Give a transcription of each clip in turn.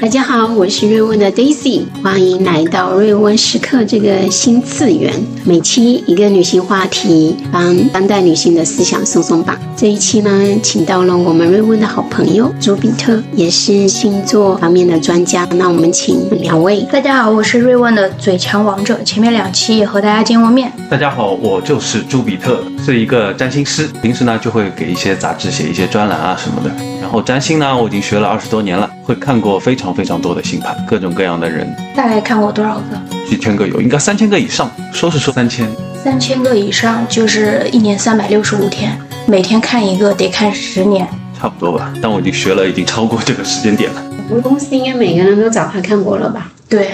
大家好，我是瑞文的 Daisy，欢迎来到瑞文时刻这个新次元。每期一个女性话题，帮当代女性的思想松松绑。这一期呢，请到了我们瑞文的好朋友朱比特，也是星座方面的专家。那我们请两位。大家好，我是瑞文的嘴强王者，前面两期也和大家见过面。大家好，我就是朱比特，是一个占星师，平时呢就会给一些杂志写一些专栏啊什么的。然后占星呢，我已经学了二十多年了，会看过非常非常多的星盘，各种各样的人，大概看过多少个？几千个有，应该三千个以上，说是说三千，三千个以上就是一年三百六十五天，每天看一个得看十年，差不多吧。但我已经学了，已经超过这个时间点了。我们公司应该每个人都找他看过了吧？对，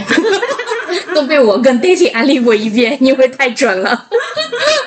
都被我跟 Daisy 安利过一遍，因为太准了。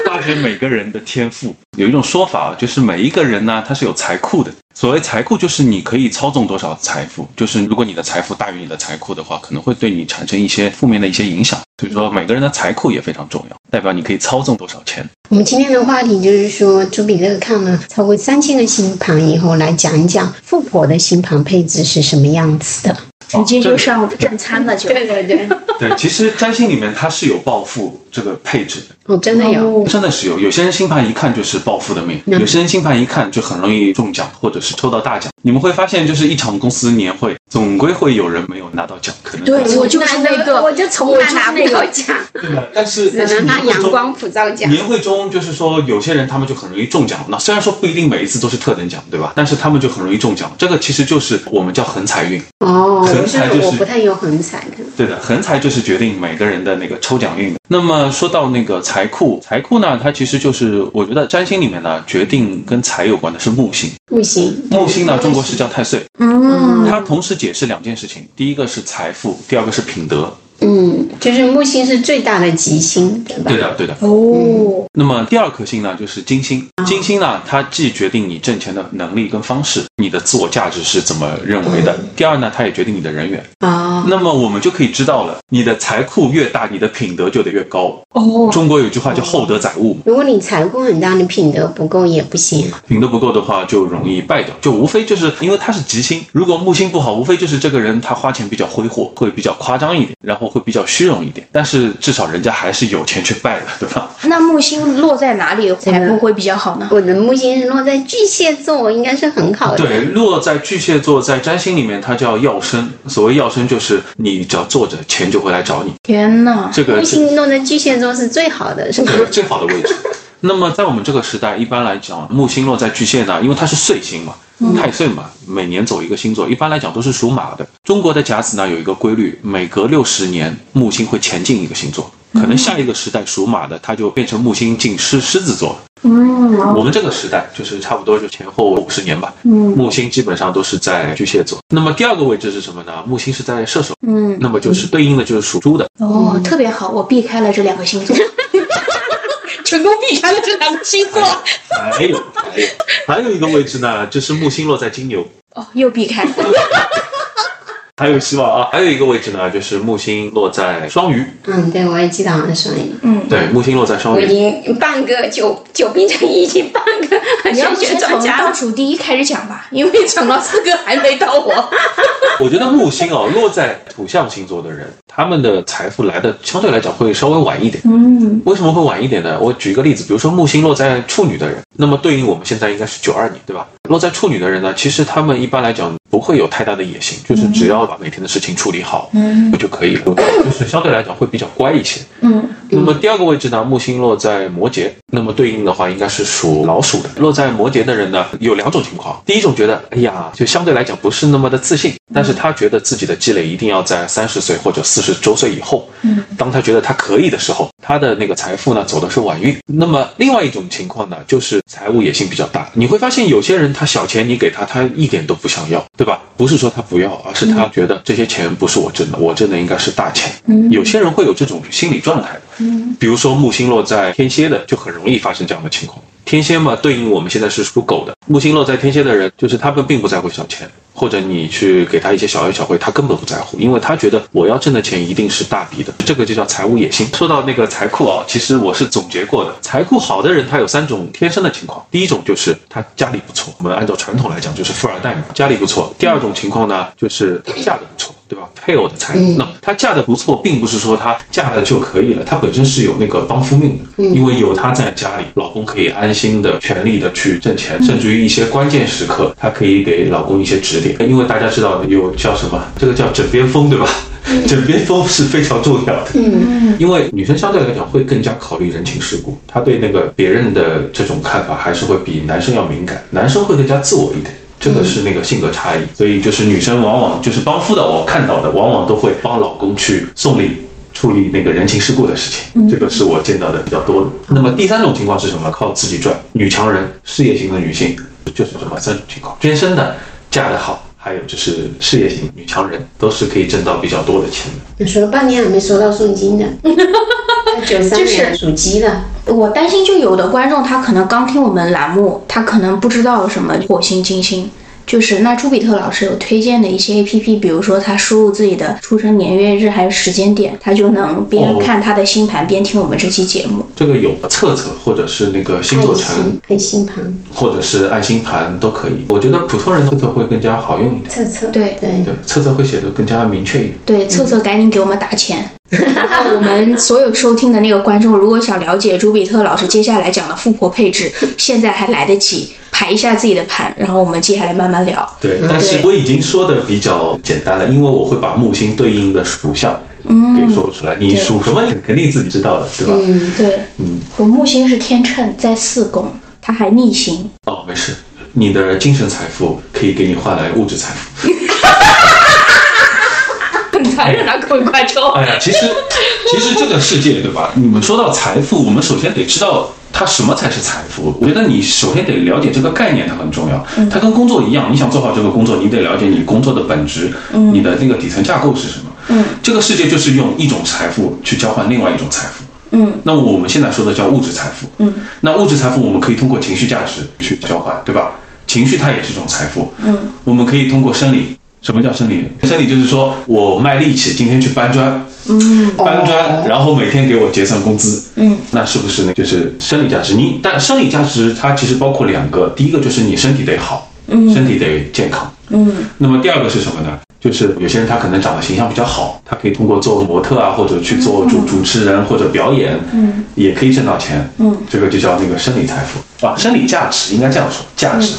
发掘每个人的天赋有一种说法，就是每一个人呢，他是有财库的。所谓财库，就是你可以操纵多少财富。就是如果你的财富大于你的财库的话，可能会对你产生一些负面的一些影响。所以说，每个人的财库也非常重要，代表你可以操纵多少钱。我们今天的话题就是说，朱比特看了超过三千个星盘以后，来讲一讲富婆的星盘配置是什么样子的。直接就上正餐了，就对对对对，其实占星里面它是有暴富这个配置的，哦，真的有，真的是有。有些人星盘一看就是暴富的命，有些人星盘一看就很容易中奖或者是抽到大奖。你们会发现，就是一场公司年会，总归会有人没有拿到奖，可能对我就是那个，我就从来拿不到奖，对的。但是只能拿阳光普照奖。年会中就是说，有些人他们就很容易中奖。那虽然说不一定每一次都是特等奖，对吧？但是他们就很容易中奖。这个其实就是我们叫横财运哦，横财就是我不太有横财的。对的，横财就是决定每个人的那个抽奖运的。那么说到那个财库，财库呢，它其实就是我觉得占星里面呢，决定跟财有关的是木星。木星，木星呢，中国是叫太岁。嗯，它同时解释两件事情，第一个是财富，第二个是品德。嗯，就是木星是最大的吉星，对吧？对的，对的。哦，那么第二颗星呢，就是金星。金星呢，它既决定你挣钱的能力跟方式，你的自我价值是怎么认为的。第二呢，它也决定你的人缘。啊，那么我们就可以知道了，你的财库越大，你的品德就得越高。哦，中国有句话叫厚德载物，如果你财库很大，你品德不够也不行。品德不够的话就容易败掉，就无非就是因为它是吉星。如果木星不好，无非就是这个人他花钱比较挥霍，会比较夸张一点，然后会比较虚荣一点。但是至少人家还是有钱去败的，对吧？那木星落在哪里财富会比较好呢？我的木星是落在巨蟹座，应该是很好的。对，落在巨蟹座，在占星里面它叫要生。所谓要生，就是你只要坐着，钱就会来找你。天哪，这个木星落在巨蟹座是最好的，是最好的位置。那么在我们这个时代，一般来讲，木星落在巨蟹呢，因为它是岁星嘛，太岁嘛，每年走一个星座，一般来讲都是属马的。中国的甲子呢有一个规律，每隔六十年木星会前进一个星座，可能下一个时代属马的，它就变成木星进狮狮子座了。嗯，我们这个时代就是差不多就前后五十年吧，嗯木星基本上都是在巨蟹座。那么第二个位置是什么呢？木星是在射手，嗯，那么就是对应的就是属猪的。哦，特别好，我避开了这两个星座，成功避开了这两个星座。还有还有还有一个位置呢，就是木星落在金牛。哦，又避开了。还有希望啊！还有一个位置呢，就是木星落在双鱼。嗯，对，我也记得好像是双鱼。嗯，对，木星落在双鱼我已。经半个九九变成已经半个你要玄学先从倒专家了。数第一开始讲吧，因为讲到四个还没到我。我觉得木星哦，落在土象星座的人，他们的财富来的相对来讲会稍微晚一点。嗯，为什么会晚一点呢？我举一个例子，比如说木星落在处女的人，那么对应我们现在应该是九二年，对吧？落在处女的人呢，其实他们一般来讲不会有太大的野心，就是只要把每天的事情处理好，嗯就可以了，就是相对来讲会比较乖一些。嗯，那么第二个位置呢，木星落在摩羯，那么对应的话应该是属老鼠的。落在摩羯的人呢，有两种情况。第一种觉得，哎呀，就相对来讲不是那么的自信，但是他觉得自己的积累一定要在三十岁或者四十周岁以后。嗯，当他觉得他可以的时候，他的那个财富呢走的是晚运。那么另外一种情况呢，就是财务野心比较大。你会发现有些人他小钱你给他，他一点都不想要，对吧？不是说他不要，而是他觉得这些钱不是我挣的，我挣的应该是大钱。嗯有些人会有这种心理状态的。比如说木星落在天蝎的，就很容易发生这样的情况。天蝎嘛，对应我们现在是属狗的。木星落在天蝎的人，就是他们并不在乎小钱，或者你去给他一些小恩小惠，他根本不在乎，因为他觉得我要挣的钱一定是大笔的，这个就叫财务野心。说到那个财库啊，其实我是总结过的，财库好的人他有三种天生的情况，第一种就是他家里不错，我们按照传统来讲就是富二代嘛，家里不错。第二种情况呢，就是嫁的不错。对吧？配偶的财，那她嫁的不错，并不是说她嫁了就可以了，她本身是有那个帮夫命的，因为有她在家里，老公可以安心的、全力的去挣钱，甚至于一些关键时刻，她可以给老公一些指点。因为大家知道有叫什么，这个叫枕边风，对吧？枕边风是非常重要的，嗯，因为女生相对来讲会更加考虑人情世故，她对那个别人的这种看法还是会比男生要敏感，男生会更加自我一点。这个是那个性格差异，所以就是女生往往就是帮夫的，我看到的往往都会帮老公去送礼、处理那个人情世故的事情，这个是我见到的比较多的。那么第三种情况是什么？靠自己赚，女强人、事业型的女性就是什么三种情况：天生的、嫁得好，还有就是事业型女强人，都是可以挣到比较多的钱的。说了半天还没收到送金的，九三年属鸡的。我担心，就有的观众他可能刚听我们栏目，他可能不知道什么火星、金星。就是那朱比特老师有推荐的一些 A P P，比如说他输入自己的出生年月日还有时间点，他就能边看他的星盘边听我们这期节目。这个有测测或者是那个星座城配星盘，或者是爱星盘都可以。我觉得普通人测测会更加好用一点。测测对对对，测测会写的更加明确一点。对，测测赶紧给我们打钱。我们所有收听的那个观众，如果想了解朱比特老师接下来讲的富婆配置，现在还来得及排一下自己的盘，然后我们接下来慢慢聊。对，但是我已经说的比较简单了，因为我会把木星对应的属相给说出来。你属什么，肯定自己知道的，对吧？嗯，对，嗯，我木星是天秤，在四宫，它还逆行。哦，没事，你的精神财富可以给你换来物质财富。残忍啊，各位观众！哎呀，其实，其实这个世界，对吧？你们说到财富，我们首先得知道它什么才是财富。我觉得你首先得了解这个概念，它很重要。它跟工作一样，你想做好这个工作，你得了解你工作的本质，你的那个底层架构是什么。嗯，这个世界就是用一种财富去交换另外一种财富。嗯，那我们现在说的叫物质财富。嗯，那物质财富我们可以通过情绪价值去交换，对吧？情绪它也是一种财富。嗯，我们可以通过生理。什么叫生理？生理就是说我卖力气，今天去搬砖，嗯，搬砖，然后每天给我结算工资，嗯，那是不是呢？就是生理价值。你但生理价值它其实包括两个，第一个就是你身体得好，嗯，身体得健康，嗯。那么第二个是什么呢？就是有些人他可能长得形象比较好，他可以通过做模特啊，或者去做主主持人或者表演，嗯，也可以挣到钱，嗯，这个就叫那个生理财富啊，生理价值应该这样说，价值。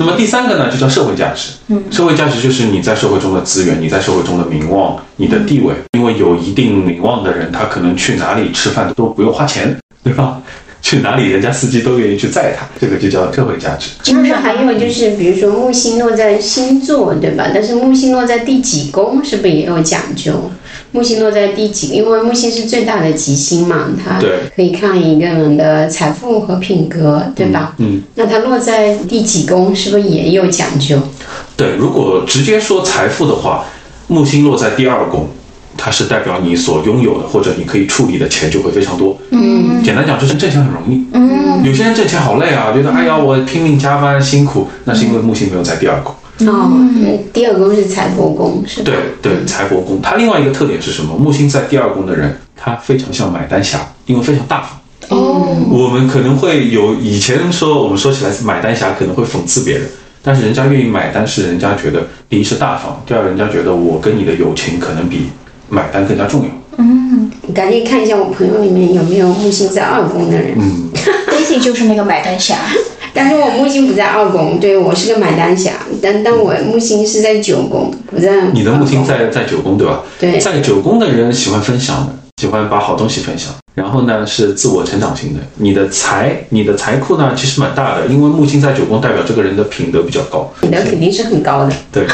那么第三个呢，就叫社会价值。嗯，社会价值就是你在社会中的资源，你在社会中的名望，你的地位。因为有一定名望的人，他可能去哪里吃饭都不用花钱，对吧？去哪里人家司机都愿意去载他，这个就叫社会价值。是不是还有就是，比如说木星落在星座，对吧？但是木星落在第几宫，是不是也有讲究？木星落在第几？因为木星是最大的吉星嘛，它可以看一个人的财富和品格，对吧？嗯。那它落在第几宫，是不是也有讲究？对，如果直接说财富的话，木星落在第二宫，它是代表你所拥有的或者你可以处理的钱就会非常多。嗯。简单讲就是挣钱很容易。嗯。有些人挣钱好累啊，觉得哎呀我拼命加班辛苦，那是因为木星没有在第二宫。哦，第二宫是财帛宫，是对对，财帛宫。它另外一个特点是什么？木星在第二宫的人，他非常像买单侠，因为非常大方。哦，我们可能会有以前说，我们说起来买单侠可能会讽刺别人，但是人家愿意买单，是人家觉得第一是大方，第二人家觉得我跟你的友情可能比买单更加重要。嗯，赶紧看一下我朋友里面有没有木星在二宫的人。嗯，Daisy 就是那个买单侠。但是我木星不在二宫，对我是个买单侠。但但我木星是在九宫，不在。你的木星在在九宫对吧？对，在九宫的人喜欢分享的，喜欢把好东西分享。然后呢，是自我成长型的。你的财，你的财库呢，其实蛮大的，因为木星在九宫，代表这个人的品德比较高。品德肯定是很高的。对。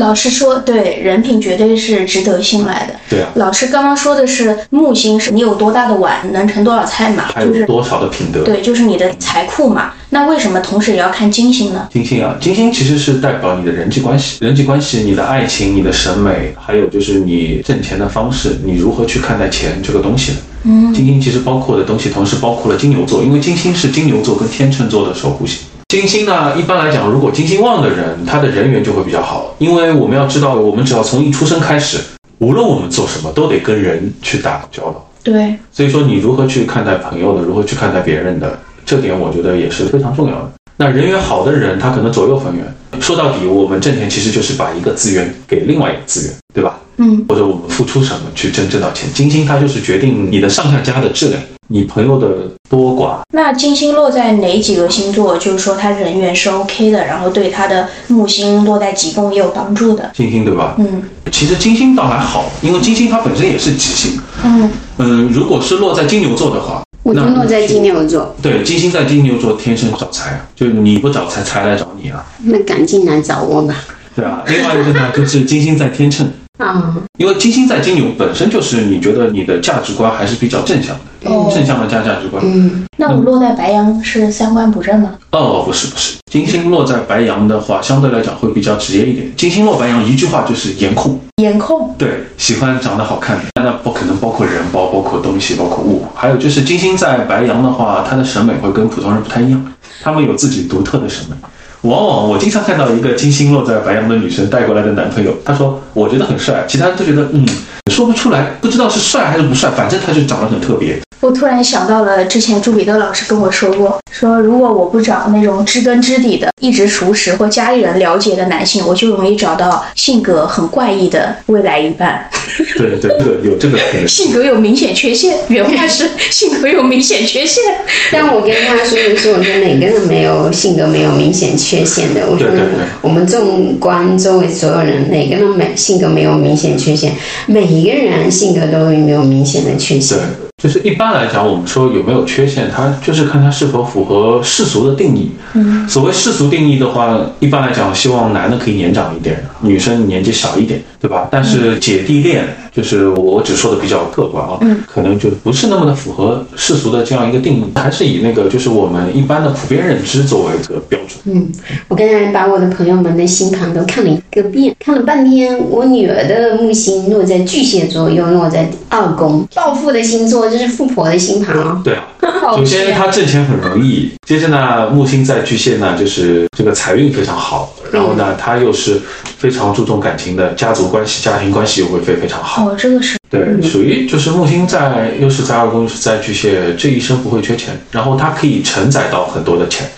老师说，对，人品绝对是值得信赖的。对啊。老师刚刚说的是木星是你有多大的碗能盛多少菜嘛？就是多少的品德。对，就是你的财库嘛。那为什么同时也要看金星呢？金星啊，金星其实是代表你的人际关系，人际关系、你的爱情、你的审美，还有就是你挣钱的方式，你如何去看待钱这个东西的。嗯，金星其实包括的东西，同时包括了金牛座，因为金星是金牛座跟天秤座的守护星。金星呢，一般来讲，如果金星旺的人，他的人缘就会比较好，因为我们要知道，我们只要从一出生开始，无论我们做什么，都得跟人去打交道。对，所以说你如何去看待朋友的，如何去看待别人的，这点我觉得也是非常重要的。那人缘好的人，他可能左右逢源。说到底，我们挣钱其实就是把一个资源给另外一个资源，对吧？嗯，或者我们付出什么去挣挣到钱。金星它就是决定你的上下家的质量，你朋友的多寡。那金星落在哪几个星座，就是说他人缘是 OK 的，然后对他的木星落在几宫也有帮助的。金星对吧？嗯其实金星倒还好，因为金星它本身也是吉星。嗯，嗯，如果是落在金牛座的话，我就那落在金牛座，对金星在金牛座天生找财啊，就是你不找财，财来找你啊，那赶紧来找我吧。对啊。另外一个呢，就是金星在天秤。啊，因为金星在金牛本身就是你觉得你的价值观还是比较正向的，哦正向的加价值观。嗯，那我落在白羊是三观不正吗？哦，不是不是，金星落在白羊的话，相对来讲会比较直接一点。金星落白羊一句话就是颜控，颜控。对，喜欢长得好看的，那不可能包括人包，包括东西，包括物。还有就是金星在白羊的话，他的审美会跟普通人不太一样，他们有自己独特的审美。往往我经常看到一个金星落在白羊的女生带过来的男朋友，他说我觉得很帅，其他人都觉得嗯说不出来，不知道是帅还是不帅，反正他就长得很特别。我突然想到了之前朱彼得老师跟我说过，说如果我不找那种知根知底的、一直熟识或家里人了解的男性，我就容易找到性格很怪异的未来一半。对对，这个有这个可能。性格有明显缺陷，原话是 性格有明显缺陷。但我跟他说的是，我觉得每个人没有性格没有明显缺陷的。我说对对对我们纵观周围所有人，每个人没性格没有明显缺陷，每一个人性格都有没有明显的缺陷对。，就是一般来讲，我们说有没有缺陷，它就是看它是否符合世俗的定义。嗯，所谓世俗定义的话，一般来讲，希望男的可以年长一点，女生年纪小一点，对吧？但是姐弟恋，就是我只说的比较客观啊，嗯，可能就不是那么的符合世俗的这样一个定义，还是以那个就是我们一般的普遍认知作为一个标准。嗯，我刚才把我的朋友们的星盘都看了一个遍，看了半天。我女儿的木星落在巨蟹座，又落在二宫，暴富的星座，就是富婆的星盘哦。对啊，首先她挣钱很容易，接着呢，木星在巨蟹呢，就是这个财运非常好，然后呢，她又是非常注重感情的，家族关系、家庭关系又会非非常好。哦，这个是对，属于就是木星在又是在二宫，又是在巨蟹，这一生不会缺钱，然后它可以承载到很多的钱。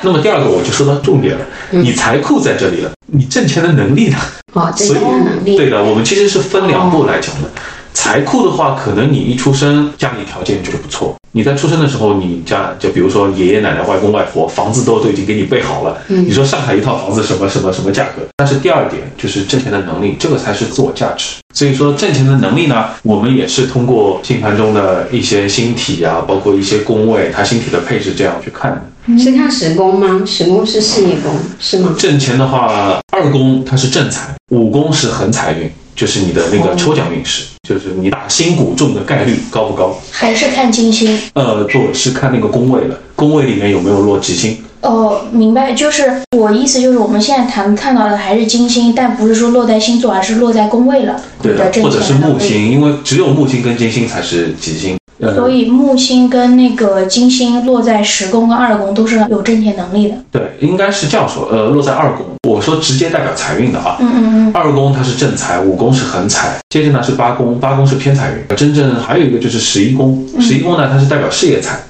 那么第二个我就说到重点了，你财库在这里了，你挣钱的能力呢？哦，挣所以钱的能力。对的，我们其实是分两步来讲的。财库的话，可能你一出生家里条件就是不错，你在出生的时候，你家就比如说爷爷奶奶、外公外婆，房子都都已经给你备好了。你说上海一套房子什么什么什么价格？但是第二点就是挣钱的能力，这个才是自我价值。所以说挣钱的能力呢，我们也是通过星盘中的一些星体啊，包括一些宫位，它星体的配置这样去看的。是看十宫吗？十宫是事业宫，是吗？挣钱的话，二宫它是正财，五宫是横财运，就是你的那个抽奖运势，就是你打新股中的概率高不高？还是看金星。呃，不是看那个宫位了，宫位里面有没有落吉星？哦，明白，就是我意思就是我们现在谈看到的还是金星，但不是说落在星座，而是落在宫位了。对的或者是。木星，因为只有木星跟金星才是吉星。呃，所以木星跟那个金星落在十宫跟二宫都是有挣钱能力的。对，应该是这样说。呃，落在二宫，我说直接代表财运的啊。嗯嗯嗯。二宫它是正财，五宫是横财，接着呢是八宫，八宫是偏财运。真正还有一个就是十一宫，十一宫呢它是代表事业财。嗯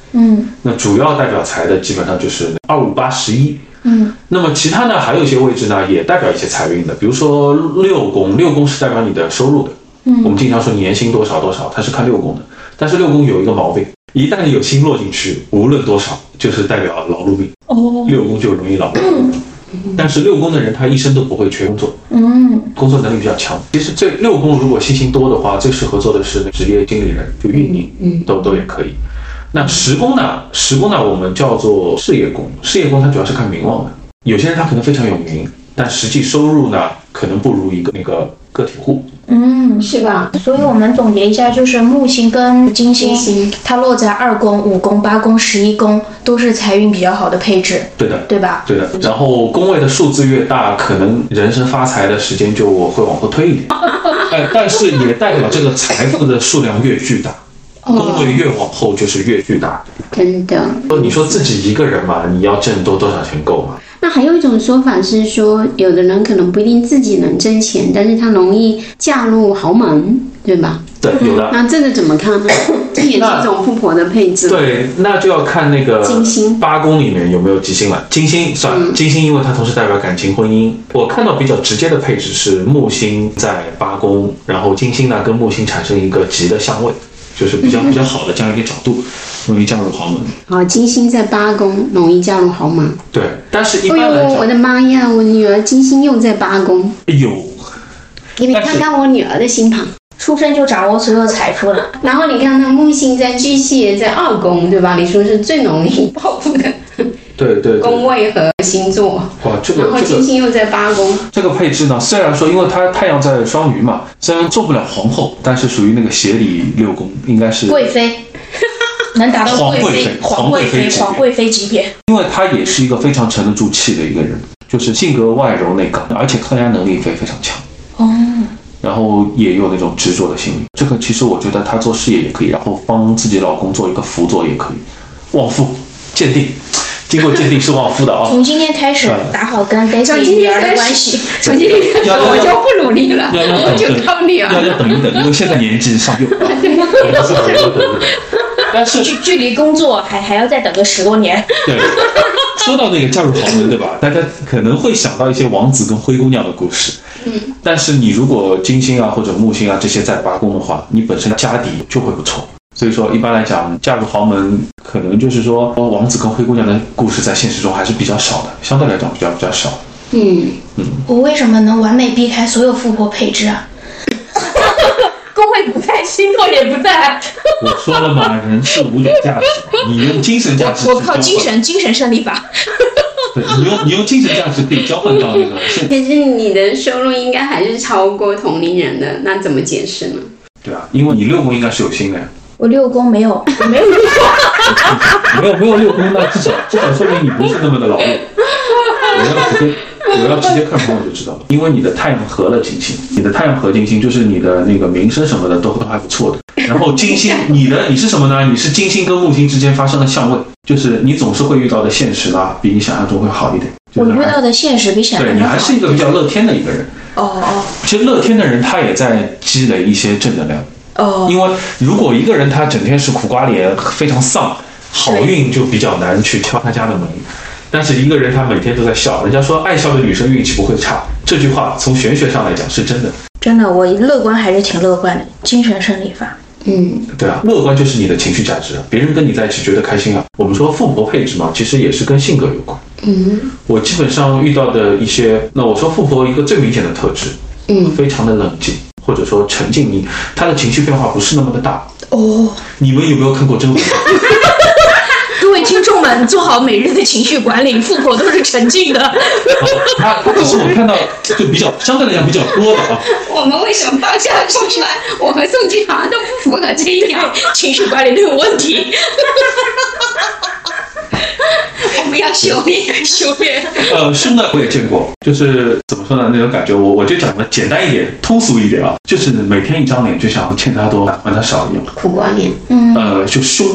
那主要代表财的基本上就是二五八十一。嗯那么其他呢，还有一些位置呢，也代表一些财运的，比如说六宫，六宫是代表你的收入的。嗯我们经常说年薪多少多少，它是看六宫的。但是六宫有一个毛病，一旦有星落进去，无论多少，就是代表劳碌命。哦六宫就容易劳碌。但是六宫的人，他一生都不会缺工作，嗯工作能力比较强。其实这六宫如果星星多的话，最适合做的是职业经理人，就运营，嗯都都也可以。那十宫呢？十宫呢，我们叫做事业宫。事业宫它主要是看名望的。有些人他可能非常有名，但实际收入呢，可能不如一个那个个体户。嗯。是吧？所以我们总结一下，就是木星跟金星，它落在二宫、五宫、八宫、十一宫，都是财运比较好的配置，对的，对吧？对的。然后宫位的数字越大，可能人生发财的时间就会往后推一点。哎，但是也代表这个财富的数量越巨大。宫位越往后就是越巨大。真的。说你说自己一个人嘛，你要挣多多少钱够嘛？那还有一种说法是说，有的人可能不一定自己能挣钱，但是他容易嫁入豪门，对吧？对，有的。那这个怎么看呢？这也是一种富婆的配置。对，那就要看那个金星八宫里面有没有吉星了。金星算了，金星因为它同时代表感情、婚姻。我看到比较直接的配置是木星在八宫，然后金星呢跟木星产生一个吉的相位，就是比较比较好的这样一个角度，容易嫁入豪门。好，金星在八宫，容易嫁入豪门。对，但是一般哎呦，来讲，我的妈呀！我女儿金星又在八宫，哎呦，给你看看我女儿的星盘。出生就掌握所有财富了。然后你看，她木星在巨蟹，在二宫，对吧？你说是最容易暴富的对对对，宫位和星座。哇，这个然后金星又在八宫，这个配置呢，虽然说因为它太阳在双鱼嘛，虽然做不了皇后，但是属于那个协理六宫，应该是贵妃能达到贵妃、皇皇贵妃、皇贵妃级别。因为他也是一个非常沉得住气的一个人，就是性格外柔内刚，而且抗压能力非非常强，哦，然后也有那种执着的心理。这个其实我觉得他做事业也可以，然后帮自己老公做一个辅佐也可以。旺夫鉴定，经过鉴定是旺夫的啊。从今天开始打好跟今女儿天的关系。从今天开始我就不努力了，要要我就靠你了。要要等一等，因为现在年纪尚幼，啊要等一等。但是距距离工作还还要再等个十多年。对，说到那个嫁入豪门，对吧？大家可能会想到一些王子跟灰姑娘的故事。嗯，但是你如果金星啊或者木星啊这些在八宫的话，你本身家底就会不错。所以说，一般来讲，嫁入豪门可能就是说，王子跟灰姑娘的故事在现实中还是比较少的，相对来讲比较比较少。嗯嗯，我为什么能完美避开所有富婆配置啊？工会不在，星座也不在，我说了嘛，人是五种价值，你用精神价值我靠精神精神胜利法。对你用你用精神价值可以交换到那个 现可是你的收入应该还是超过同龄人的，那怎么解释呢？对啊，因为你六宫应该是有星的呀。我六宫没有，我 没有六宫。没有没有六宫，那至少至少说明你不是那么的劳累。我要直接我要直接看盘我就知道了，因为你的太阳合了金星，你的太阳合金星就是你的那个名声什么的都都还不错的。然后金星，你的你是什么呢？你是金星跟木星之间发生了相位，就是你总是会遇到的现实呢，比你想象中会好一点。就是我遇到的现实比想对象中好。你还是一个比较乐天的一个人。哦哦其实乐天的人他也在积累一些正能量。哦，因为如果一个人他整天是苦瓜脸，非常丧，好运就比较难去敲他家的门。但是一个人他每天都在笑，人家说爱笑的女生运气不会差，这句话从玄学上来讲是真的。真的，我乐观还是挺乐观的，精神胜利法。嗯，对啊，乐观就是你的情绪价值啊，别人跟你在一起觉得开心啊。我们说富婆配置嘛，其实也是跟性格有关。嗯我基本上遇到的一些，那我说富婆一个最明显的特质，嗯，非常的冷静，或者说沉静，你他的情绪变化不是那么的大。哦，你们有没有看过《甄嬛传》？各位听众们，做好每日的情绪管理，富婆都是沉静的。他他只是我看到就比较相对来讲比较多的啊。我们为什么放下出来？我和宋金好像都不符合这一条，情绪管理都有问题。我们要修炼。修炼。呃，生的我也见过，就是怎么说呢？那种感觉，我我就讲的简单一点、通俗一点啊，就是每天一张脸，就像欠他多还他少一样。苦瓜脸，嗯呃，就凶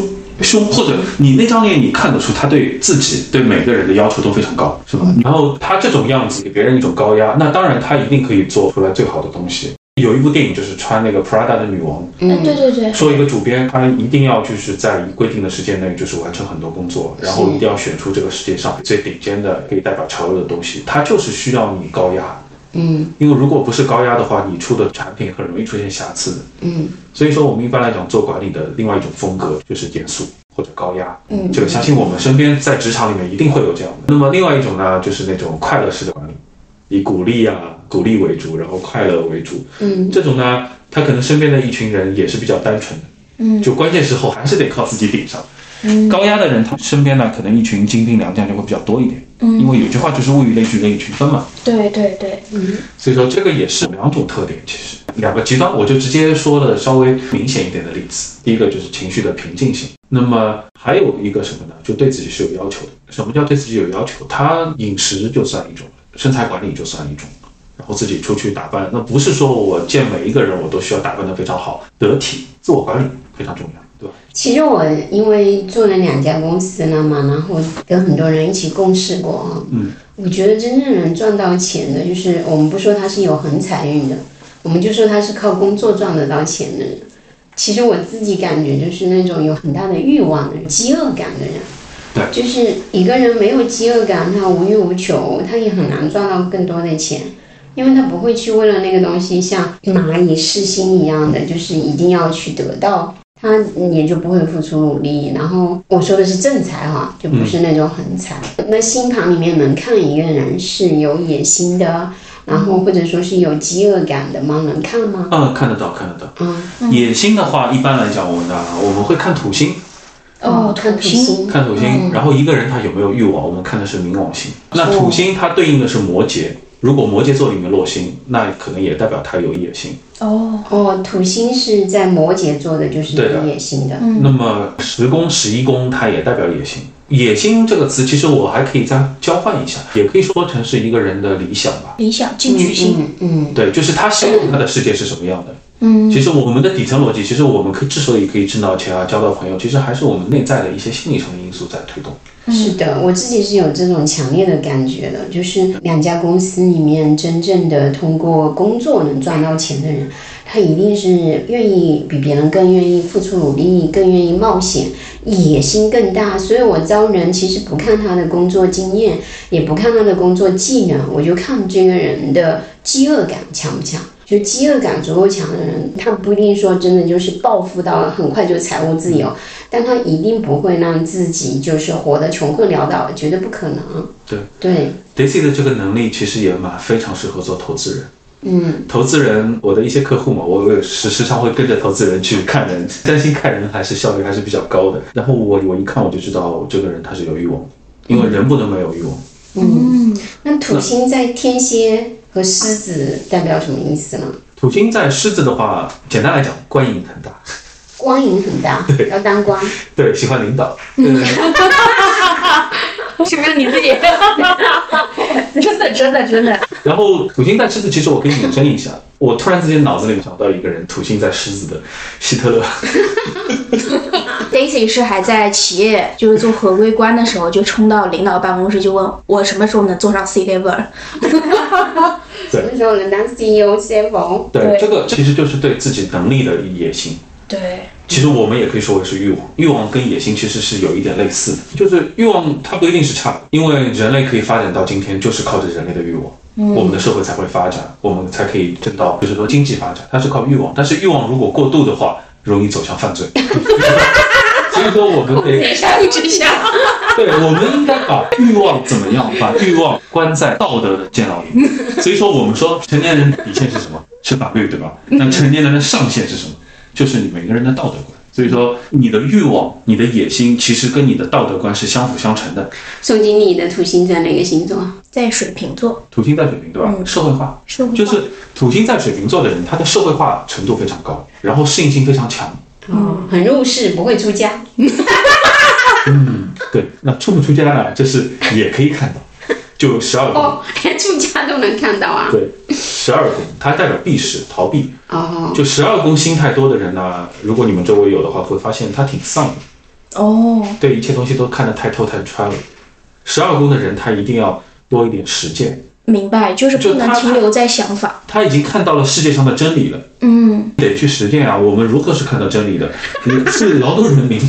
凶，或者你那张脸，你看得出他对自己、对每个人的要求都非常高，是吧？然后他这种样子给别人一种高压，那当然他一定可以做出来最好的东西。有一部电影就是穿那个 Prada 的女王，嗯，对对对，说一个主编他一定要就是在规定的时间内就是完成很多工作，然后一定要选出这个世界上最顶尖的可以代表潮流的东西，他就是需要你高压。嗯因为如果不是高压的话，你出的产品很容易出现瑕疵的。嗯所以说，我们一般来讲做管理的另外一种风格就是严肃或者高压。嗯这个相信我们身边在职场里面一定会有这样的。那么另外一种呢，就是那种快乐式的管理，以鼓励啊鼓励为主，然后快乐为主。嗯这种呢，他可能身边的一群人也是比较单纯的，嗯就关键时候还是得靠自己顶上。嗯高压的人，他身边呢可能一群精兵良将就会比较多一点，嗯因为有句话就是物以类聚，人以群分嘛。对对对，嗯所以说这个也是两种特点，其实两个极端，我就直接说了稍微明显一点的例子。第一个就是情绪的平静性，那么还有一个什么呢？就对自己是有要求的。什么叫对自己有要求？他饮食就算一种，身材管理就算一种。然后自己出去打扮，那不是说我见每一个人我都需要打扮得非常好，得体，自我管理非常重要。对吧，其实我因为做了两家公司了嘛，然后跟很多人一起共事过啊。嗯，我觉得真正能赚到钱的，就是我们不说他是有横财运的，我们就说他是靠工作赚得到钱的人。其实我自己感觉就是那种有很大的欲望的人、饥饿感的人。对就是一个人没有饥饿感，他无欲无求，他也很难赚到更多的钱。因为他不会去为了那个东西像蚂蚁噬心一样的，就是一定要去得到，他也就不会付出努力。然后我说的是正财哈，就不是那种横财。那星盘里面能看一个人是有野心的，然后或者说是有饥饿感的吗？能看吗？嗯，看得到，看得到。嗯，野心的话，一般来讲，我们呢，我们会看土星，哦，土星，看土星，然后一个人他有没有欲望，我们看的是冥王星。那土星它对应的是摩羯，如果摩羯座里面落星，那可能也代表他有野心。哦，哦，土星是在摩羯座的，就是有野心的。那么十宫、十一宫，它也代表野心。野心这个词，其实我还可以再交换一下，也可以说成是一个人的理想吧。理想进取心，嗯嗯对，就是他希望他的世界是什么样的。嗯，其实我们的底层逻辑，其实我们可之所以可以挣到钱啊、交到朋友，其实还是我们内在的一些心理上的因素在推动。是的，我自己是有这种强烈的感觉的，就是两家公司里面真正的通过工作能赚到钱的人，他一定是愿意比别人更愿意付出努力，更愿意冒险，野心更大。所以我招人其实不看他的工作经验，也不看他的工作技能，我就看这个人的饥饿感强不强。就饥饿感足够强的人，他不一定说真的就是暴富到很快就财务自由，但他一定不会让自己就是活得穷困潦倒，绝对不可能。对对，Daisy 的这个能力其实也蛮非常适合做投资人。嗯，投资人，我的一些客户嘛，我我时时常会跟着投资人去看人，担心看人还是效率还是比较高的。然后我我一看我就知道这个人他是有欲望，因为人不能没有欲望。嗯，那土星在天蝎和狮子代表什么意思呢？土星在狮子的话，简单来讲，官瘾很大，官瘾很大，对要当官。对，喜欢领导，对对对是不是你自己？真的，真的，真的，然后土星在狮子，其实我可以引申一下，我突然之间脑子里面想到一个人，土星在狮子的希特勒。Daisy 是还在企业就是做合规官的时候，就冲到领导办公室就问我什么时候能坐上 C level。什么时候能当 CEO、CFO？对，对这个其实就是对自己能力的野心。对，其实我们也可以说为是欲望，欲望跟野心其实是有一点类似的，就是欲望它不一定是差的，因为人类可以发展到今天，就是靠着人类的欲望，我们的社会才会发展，我们才可以挣到，就是说经济发展，它是靠欲望，但是欲望如果过度的话，容易走向犯罪。所以说我们得相之下，对，我们应该把欲望怎么样？把欲望关在道德的监牢里。所以说，我们说成年人底线是什么？是法律，对吧？那成年人的上限是什么？就是你每个人的道德观。所以说，你的欲望、你的野心，其实跟你的道德观是相辅相成的。宋经理的土星在哪个星座？在水瓶座，土星在水瓶，对吧？社会化，社会就是土星在水瓶座的人，他的社会化程度非常高，然后适应性非常强。嗯，很入世，不会出家。嗯，对。那出不出家呢？这是也可以看到，就十二宫。哦，连出家都能看到啊。对，十二宫它代表避世、逃避。哦，就十二宫心态多的人呢，如果你们周围有的话，会发现他挺丧的，哦，对一切东西都看得太透太穿了。十二宫的人，他一定要多一点实践，明白，就是不能停留在想法。他已经看到了世界上的真理了，嗯，得去实践啊。我们如何是看到真理的？是劳动人民。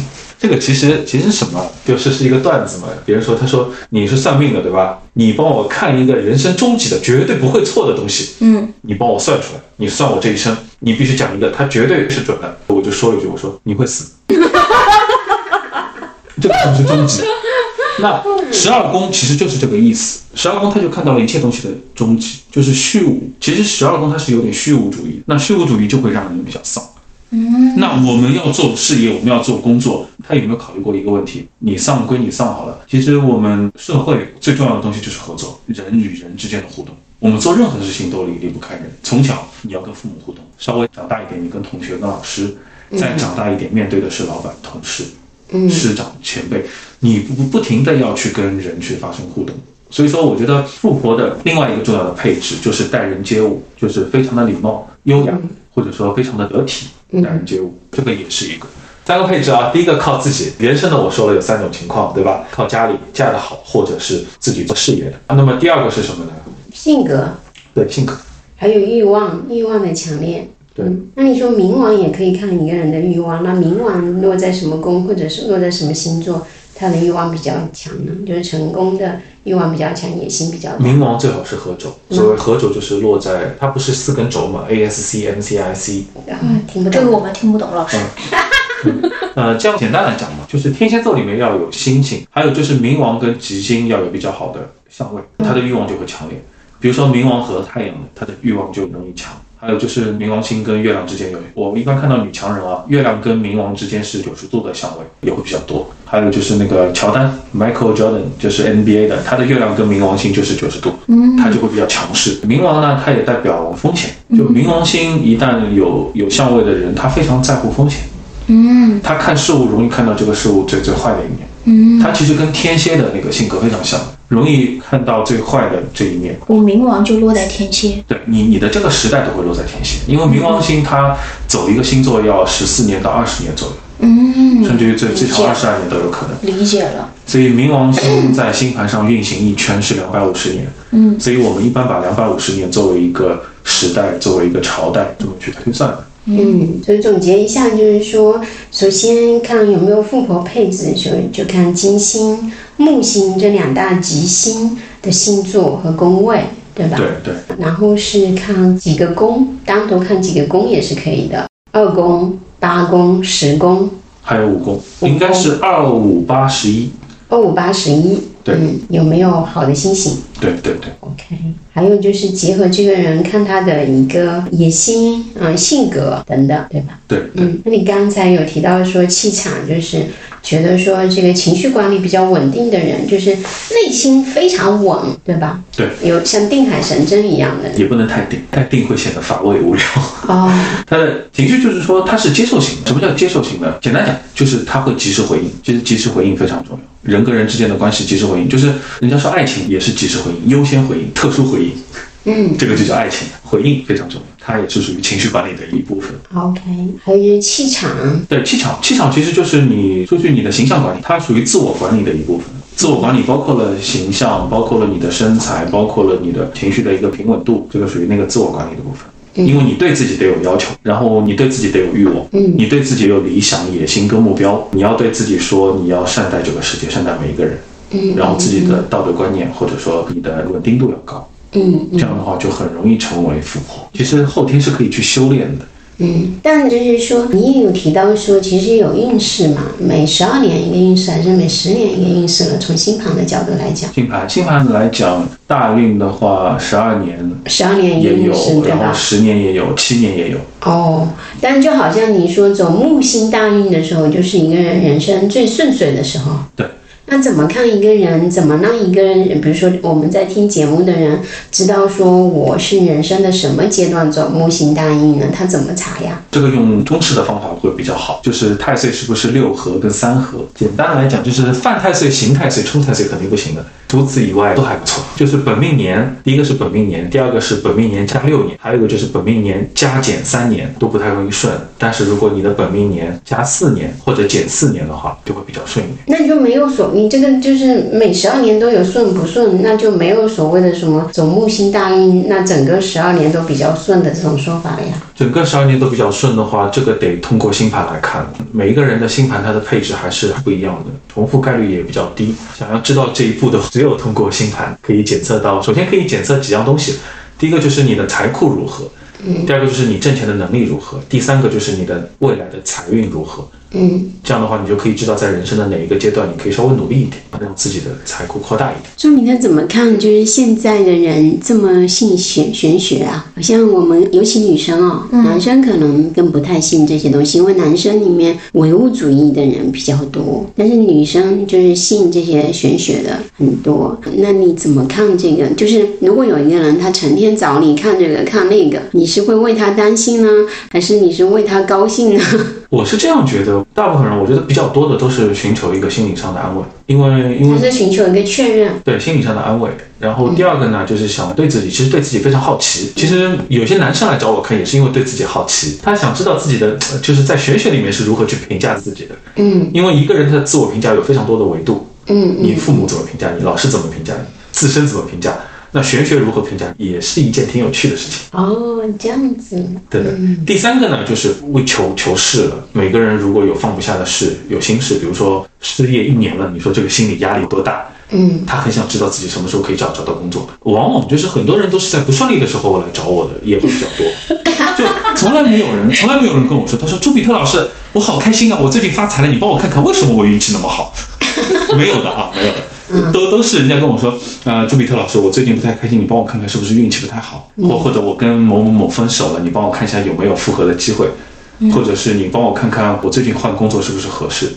这个其实其实什么，就是是一个段子嘛。别人说，他说你是算命的对吧？你帮我看一个人生终极的绝对不会错的东西，嗯，你帮我算出来，你算我这一生，你必须讲一个，它绝对是准的。我就说了一句，我说你会死，这个就是终极。那十二宫其实就是这个意思，十二宫他就看到了一切东西的终极，就是虚无。其实十二宫它是有点虚无主义，那虚无主义就会让人比较丧。嗯，那我们要做事业，我们要做工作，他有没有考虑过一个问题？你丧归你丧好了，其实我们社会最重要的东西就是合作，人与人之间的互动。我们做任何事情都离离不开人。从小你要跟父母互动，稍微长大一点，你跟同学、跟老师，再长大一点，面对的是老板、同事、师长、前辈，你不不停的要去跟人去发生互动。所以说，我觉得富婆的另外一个重要的配置就是待人接物，就是非常的礼貌、优雅，或者说非常的得体，待人接物，这个也是一个。三个配置啊，第一个靠自己，人生的我说了有三种情况，对吧？靠家里嫁得好，或者是自己做事业的。那么第二个是什么呢？性格，对，性格。还有欲望，欲望的强烈。对嗯，那你说冥王也可以看一个人的欲望，那冥王落在什么宫，或者是落在什么星座，他的欲望比较强呢？就是成功的欲望比较强，野心比较大。冥王最好是合轴，所谓合轴就是落在它不是四根轴嘛，A S C M C I C。啊，听不懂。这个我们听不懂，老师。呃，这样简单来讲嘛，就是天蝎座里面要有星星，还有就是冥王跟吉星要有比较好的相位，他的欲望就会强烈。比如说冥王和太阳，他的欲望就容易强。还有就是冥王星跟月亮之间有，我们一般看到女强人啊，月亮跟冥王之间是九十度的相位，也会比较多。还有就是那个乔丹 Michael Jordan，就是 NBA 的，他的月亮跟冥王星就是九十度，嗯，他就会比较强势。冥王呢，它也代表风险，就冥王星一旦有有相位的人，他非常在乎风险。嗯他看事物容易看到这个事物最最坏的一面。嗯，他其实跟天蝎的那个性格非常像，容易看到最坏的这一面。我冥王就落在天蝎。对你，你的这个时代都会落在天蝎，因为冥王星它走一个星座要十四年到二十年左右，嗯，甚至于最最少二十二年都有可能。理解了。所以冥王星在星盘上运行一圈是两百五十年，嗯所以我们一般把两百五十年作为一个时代，作为一个朝代这么去推算的。嗯，所以总结一下，就是说，首先看有没有富婆配置，所以就看金星、木星这两大吉星的星座和宫位，对吧？对对，然后是看几个宫，单独看几个宫也是可以的，二宫、八宫、十宫、还有五宫，宫应该是二五八十一。二五八十一。对嗯，有没有好的星星对对对，？OK，还有就是结合这个人看他的一个野心、嗯、性格等等，对吧？对对嗯，那你刚才有提到说气场，就是觉得说这个情绪管理比较稳定的人，就是内心非常稳，对吧？对，有像定海神针一样的也不能太定，太定会显得乏味无聊。哦，他的情绪就是说他是接受型的。什么叫接受型的？简单讲就是他会及时回应。其实及时回应非常重要，人跟人之间的关系及时回应，就是人家说爱情也是及时回应、优先回应、特殊回应，嗯 这个就叫爱情。回应非常重要，它也是属于情绪管理的一部分。，OK，还有就是气场，对气场，气场其实就是你出去你的形象管理，它属于自我管理的一部分。自我管理包括了形象，包括了你的身材，包括了你的情绪的一个平稳度，这个属于那个自我管理的部分。因为你对自己得有要求，然后你对自己得有欲望，嗯你对自己有理想、野心跟目标，你要对自己说你要善待这个世界，善待每一个人，嗯，然后自己的道德观念或者说你的稳定度要高，嗯这样的话就很容易成为富婆。其实后天是可以去修炼的，嗯，但就是说，你也有提到说，其实有运势嘛，每十二年一个运势，还是每十年一个运势了？从星盘的角度来讲，星盘星盘来讲，大运的话，十二年十二年也有，，对吧？然后十年也有，七年也有。哦，但就好像你说走木星大运的时候，就是一个人人生最顺遂的时候。对。那怎么看一个人？怎么让一个人，比如说我们在听节目的人，知道说我是人生的什么阶段走木星大运呢？他怎么查呀？这个用中式的方法会比较好，就是太岁是不是六合跟三合？简单来讲，就是犯太岁、刑太岁、冲太岁肯定不行的，除此以外都还不错。就是本命年，第一个是本命年，第二个是本命年加六年，还有一个就是本命年加减三年，都不太容易顺。但是如果你的本命年加四年或者减四年的话，就会比较顺一点。那就没有所你，这个就是每十二年都有顺不顺，那就没有所谓的什么走木星大运，那整个十二年都比较顺的这种说法了呀。整个十二年都比较顺的话，这个得通过星盘来看。每一个人的星盘它的配置还是不一样的，重复概率也比较低。想要知道这一步的，只有通过星盘可以检测到。首先可以检测几样东西，第一个就是你的财库如何，嗯第二个就是你挣钱的能力如何，第三个就是你的未来的财运如何。嗯，这样的话，你就可以知道在人生的哪一个阶段，你可以稍微努力一点，让自己的财库扩大一点。说明他怎么看？就是现在的人这么信玄玄学啊，好像我们尤其女生哦，男生可能更不太信这些东西，因为男生里面唯物主义的人比较多，但是女生就是信这些玄学的很多。那你怎么看这个？就是如果有一个人他成天找你看这个看那个，你是会为他担心呢，还是你是为他高兴呢？我是这样觉得，求，大部分人我觉得比较多的都是寻求一个心理上的安慰，因为因为他是寻求一个确认。对心理上的安慰。然后第二个呢，就是想对自己，其实对自己非常好奇。其实有些男生来找我看，也是因为对自己好奇，他想知道自己的呃就是在玄学里面是如何去评价自己的。嗯因为一个人的自我评价有非常多的维度，嗯嗯，你父母怎么评价你，老师怎么评价你，自身怎么评价，那玄学如何评价，也是一件挺有趣的事情。哦，这样子。对的。第三个呢，就是为求求事了。每个人如果有放不下的事，有心事，比如说失业一年了，你说这个心理压力有多大？嗯他很想知道自己什么时候可以找找到工作。往往就是很多人都是在不顺利的时候来找我的，也会比较多。就从来没有人，从来没有人跟我说，他说朱比特老师，我好开心啊，我最近发财了，你帮我看看为什么我运气那么好。没有的啊，没有的，都都是人家跟我说，呃，朱比特老师，我最近不太开心，你帮我看看是不是运气不太好，或或者我跟某某某分手了，你帮我看一下有没有复合的机会，或者是你帮我看看我最近换工作是不是合适。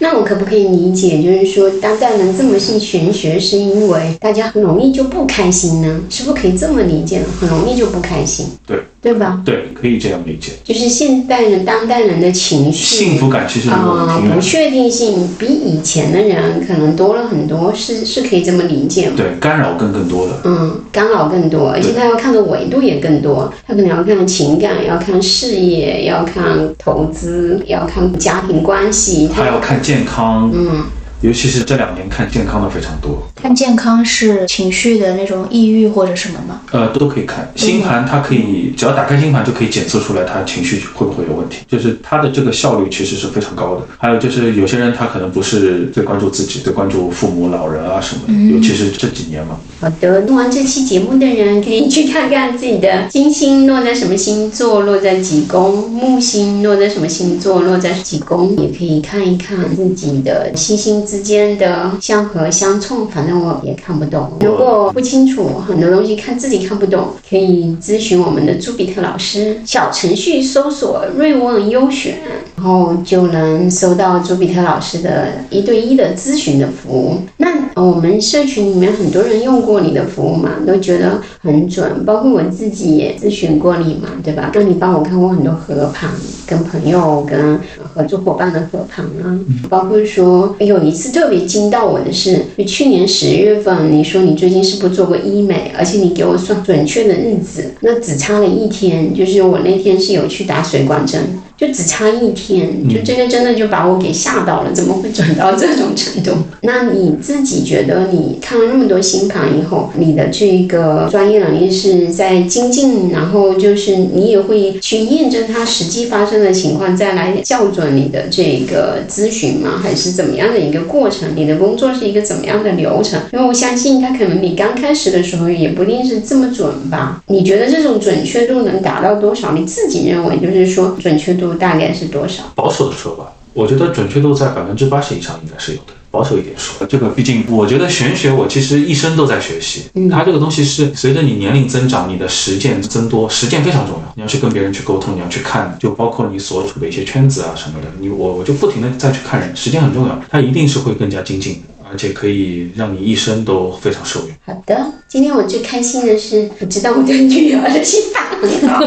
那我可不可以理解，就是说，当代人这么信玄学，是因为大家很容易就不开心呢？是不是可以这么理解呢？很容易就不开心，对对吧？对，可以这样理解。就是现代人、当代人的情绪幸福感其实啊。不确定性比以前的人可能多了很多，是是可以这么理解吗？对，干扰更更多了。嗯，干扰更多，而且他要看的维度也更多，他可能要看情感，要看事业，要看投资，要看家庭关系，他还要看健康，嗯，尤其是这两年看健康的非常多，看健康是情绪的那种抑郁或者什么吗？呃，都可以看。星盘，它可以只要打开星盘就可以检测出来他情绪会不会有问题，就是他的这个效率其实是非常高的。还有就是有些人他可能不是最关注自己，最关注父母、老人啊什么的，尤其是这几年嘛，好的，录完这期节目的人可以去看看自己的金星落在什么星座，落在几宫；木星落在什么星座，落在几宫，也可以看一看自己的星星之间的相合相冲。反正我也看不懂，如果不清楚很多东西，看自己看不懂，可以咨询我们的朱比特老师。小程序搜索“瑞问优选”，然后就能收到朱比特老师的一对一的咨询的服务。那呃我们社群里面很多人用过你的服务嘛，都觉得很准，包括我自己也咨询过你嘛，对吧？那你帮我看过很多合盘，跟朋友、跟合作伙伴的合盘啊，包括说有一次特别惊到我的是，就去年十月份，你说你最近是不是做过医美，而且你给我算准确的日子，那只差了一天，就是我那天是有去打水光针。就只差一天，就这个真的就把我给吓到了，怎么会准到这种程度？那你自己觉得你看了那么多星盘以后，你的这个专业能力是在精进，然后就是你也会去验证它实际发生的情况，再来校准你的这个咨询吗？还是怎么样的一个过程？你的工作是一个怎么样的流程？因为我相信它可能你刚开始的时候也不一定是这么准吧？你觉得这种准确度能达到多少？你自己认为就是说准确度大概是多少？保守的说吧，我觉得准确度在百分之八十以上应该是有的。保守一点说，这个毕竟我觉得玄学，我其实一生都在学习。嗯它这个东西是随着你年龄增长，你的实践增多，实践非常重要。你要去跟别人去沟通，你要去看，就包括你所处的一些圈子啊什么的，你我我就不停的再去看人，时间很重要，它一定是会更加精进的，而且可以让你一生都非常受用。好的，今天我最开心的是，我知道我的女儿的心法很好，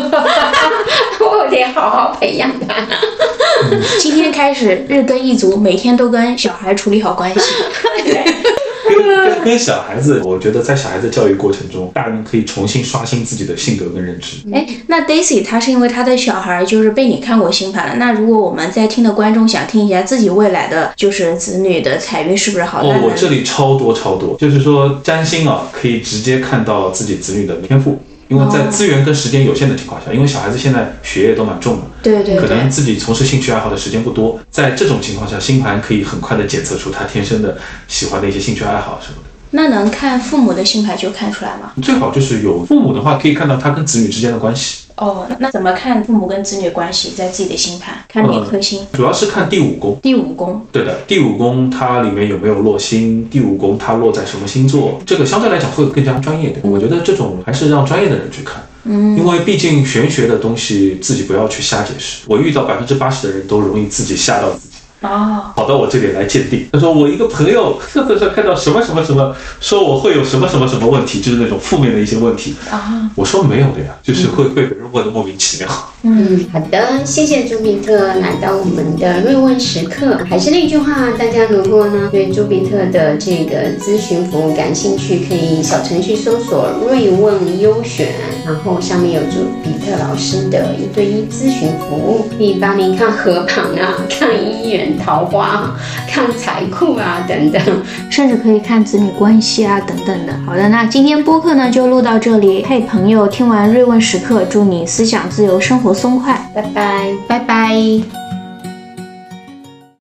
我 得好好培养他。今天开始日更一族，每天都跟小孩处理好关系。跟跟跟小孩子，我觉得在小孩子教育过程中，大人可以重新刷新自己的性格跟认知。哎，那 Daisy 她是因为她的小孩就是被你看过星盘了。那如果我们在听的观众想听一下自己未来的就是子女的财运是不是好？那哦，我这里超多超多，就是说占星啊，可以直接看到自己子女的天赋。因为在资源跟时间有限的情况下，因为小孩子现在学业都蛮重的，对对对可能，自己从事兴趣爱好的时间不多，在这种情况下，星盘可以很快的检测出他天生的喜欢的一些兴趣爱好什么的。那能看父母的星盘就看出来吗？最好就是有父母的话，可以看到他跟子女之间的关系，哦，那那怎么看父母跟子女关系在自己的星盘？看哪颗星？主要是看第五宫。第五宫。对的，第五宫它里面有没有落星？第五宫它落在什么星座？这个相对来讲会更加专业一点。我觉得这种还是让专业的人去看，嗯，因为毕竟玄学的东西自己不要去瞎解释。我遇到百分之八十的人都容易自己吓到自己，哦，跑到我这里来鉴定。他说我一个朋友课本上看到什么什么什么，说我会有什么什么什么问题，就是那种负面的一些问题。啊，我说没有的呀，就是会被别人问的莫名其妙。嗯，好的，谢谢朱比特来到我们的瑞问时刻。还是那句话，大家如果呢对朱比特的这个咨询服务感兴趣，可以小程序搜索“瑞问优选”，然后上面有朱比特老师的一对一咨询服务，可以帮您看河旁啊、看姻缘、桃花啊、看财库啊等等。甚至可以看子女关系啊等等的。好的，那今天播客呢就录到这里。嘿，朋友，听完瑞问时刻，祝你思想自由，生活松快，拜拜。拜拜。